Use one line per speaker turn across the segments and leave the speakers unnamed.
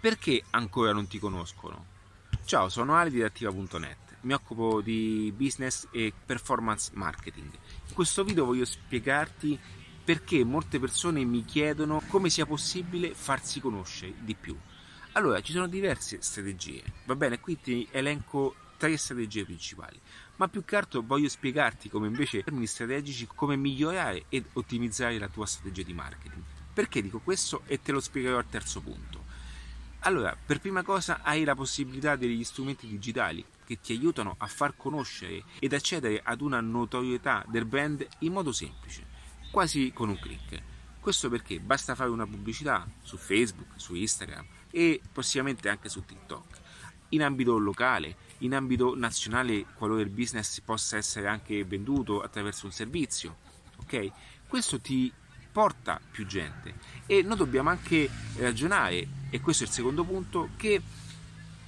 Perché ancora non ti conoscono? Ciao, sono Ali di Attiva.net. Mi occupo di business e performance marketing. In questo video voglio spiegarti perché molte persone mi chiedono come sia possibile farsi conoscere di più. Allora, ci sono diverse strategie. Va bene, qui ti elenco tre strategie principali, ma più che altro voglio spiegarti come invece in termini strategici come migliorare ed ottimizzare la tua strategia di marketing. Perché dico questo e te lo spiegherò al terzo punto. Allora, per prima cosa hai la possibilità degli strumenti digitali che ti aiutano a far conoscere ed accedere ad una notorietà del brand in modo semplice, quasi con un clic. Questo perché basta fare una pubblicità su Facebook, su Instagram e possibilmente anche su TikTok. In ambito locale, in ambito nazionale, qualora il business possa essere anche venduto attraverso un servizio, ok? Questo ti porta più gente e noi dobbiamo anche ragionare e questo è il secondo punto che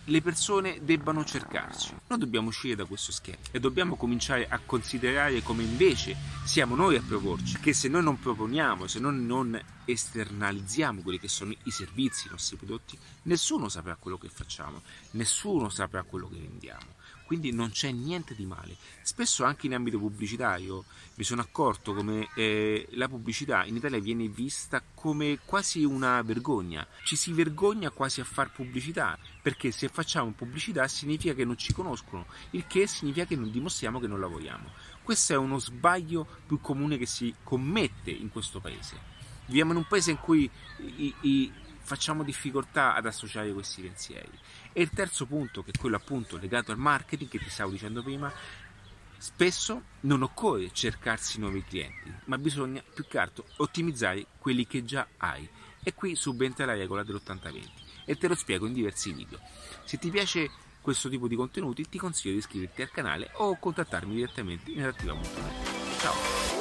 le persone debbano cercarci. Noi dobbiamo uscire da questo schema e dobbiamo cominciare a considerare come invece siamo noi a proporci, che se noi non proponiamo, se noi non esternalizziamo quelli che sono i servizi, i nostri prodotti, nessuno saprà quello che facciamo, nessuno saprà quello che vendiamo quindi non c'è niente di male. Spesso anche in ambito pubblicitario mi sono accorto come eh, la pubblicità in Italia viene vista come quasi una vergogna, ci si vergogna quasi a far pubblicità, perché se facciamo pubblicità significa che non ci conoscono, il che significa che non dimostriamo che non lavoriamo. Questo è uno sbaglio più comune che si commette in questo paese. Viviamo in un paese in cui i, i facciamo difficoltà ad associare questi pensieri. E il terzo punto, che è quello appunto legato al marketing che ti stavo dicendo prima, spesso non occorre cercarsi nuovi clienti, ma bisogna più che altro ottimizzare quelli che già hai. E qui subentra la regola dell'80-20 e te lo spiego in diversi video. Se ti piace questo tipo di contenuti ti consiglio di iscriverti al canale o contattarmi direttamente in attiva.net. Ciao!